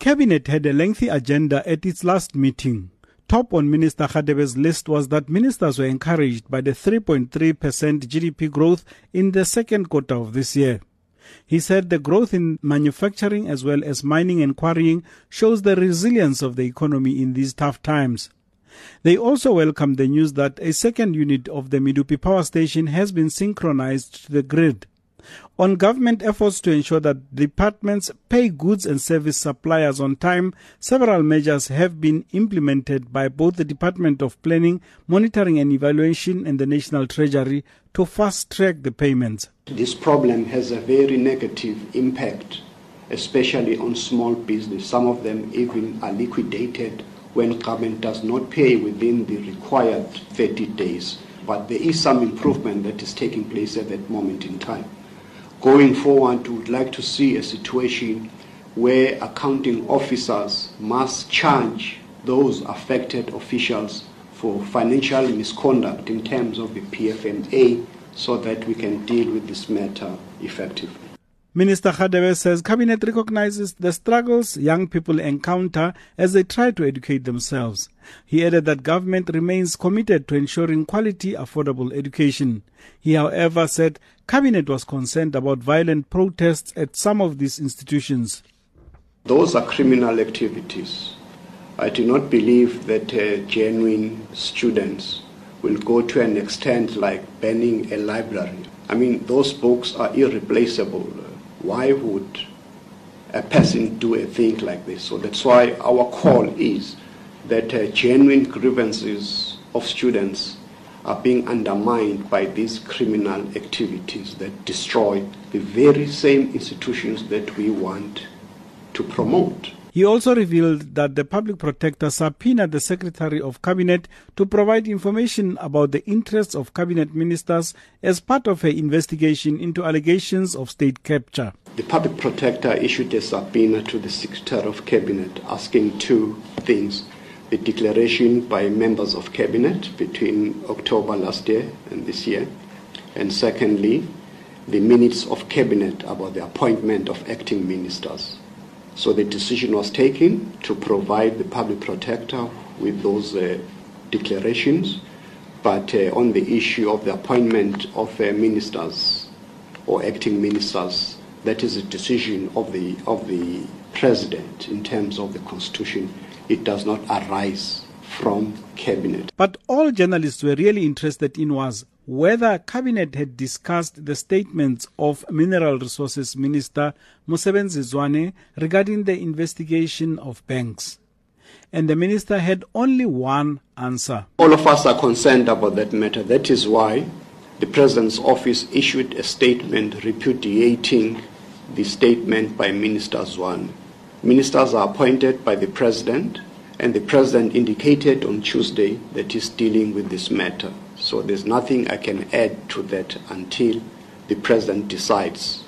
Cabinet had a lengthy agenda at its last meeting. Top on Minister Radebe's list was that ministers were encouraged by the 3.3% GDP growth in the second quarter of this year. He said the growth in manufacturing as well as mining and quarrying shows the resilience of the economy in these tough times. They also welcomed the news that a second unit of the Medupi power station has been synchronized to the grid. On government efforts to ensure that departments pay goods and service suppliers on time, several measures have been implemented by both the Department of Planning, Monitoring and Evaluation and the National Treasury to fast track the payments. This problem has a very negative impact, especially on small business. Some of them even are liquidated when government does not pay within the required 30 days. But there is some improvement that is taking place at that moment in time. Going forward, we would like to see a situation where accounting officers must charge those affected officials for financial misconduct in terms of the PFMA so that we can deal with this matter effectively. Minister Radebe says Cabinet recognizes the struggles young people encounter as they try to educate themselves. He added that government remains committed to ensuring quality, affordable education. He, however, said Cabinet was concerned about violent protests at some of these institutions. Those are criminal activities. I do not believe that uh, genuine students will go to an extent like banning a library. I mean, those books are irreplaceable why would a person do a thing like this? So that's why our call is that uh, genuine grievances of students are being undermined by these criminal activities that destroy the very same institutions that we want to promote. He also revealed that the public protector subpoenaed the Secretary of Cabinet to provide information about the interests of cabinet ministers as part of her investigation into allegations of state capture. The public protector issued a subpoena to the Secretary of Cabinet asking two things the declaration by members of cabinet between October last year and this year, and secondly, the minutes of cabinet about the appointment of acting ministers. So the decision was taken to provide the public protector with those uh, declarations, but uh, on the issue of the appointment of uh, ministers or acting ministers, that is a decision of the of the president in terms of the constitution. It does not arise from cabinet. But all journalists were really interested in was whether cabinet had discussed the statements of mineral resources minister Mosebenzi Zwane regarding the investigation of banks. And the minister had only one answer. All of us are concerned about that matter. That is why the president's office issued a statement repudiating the statement by minister Zwane. Ministers are appointed by the president and the president indicated on Tuesday that he's dealing with this matter so there's nothing I can add to that until the president decides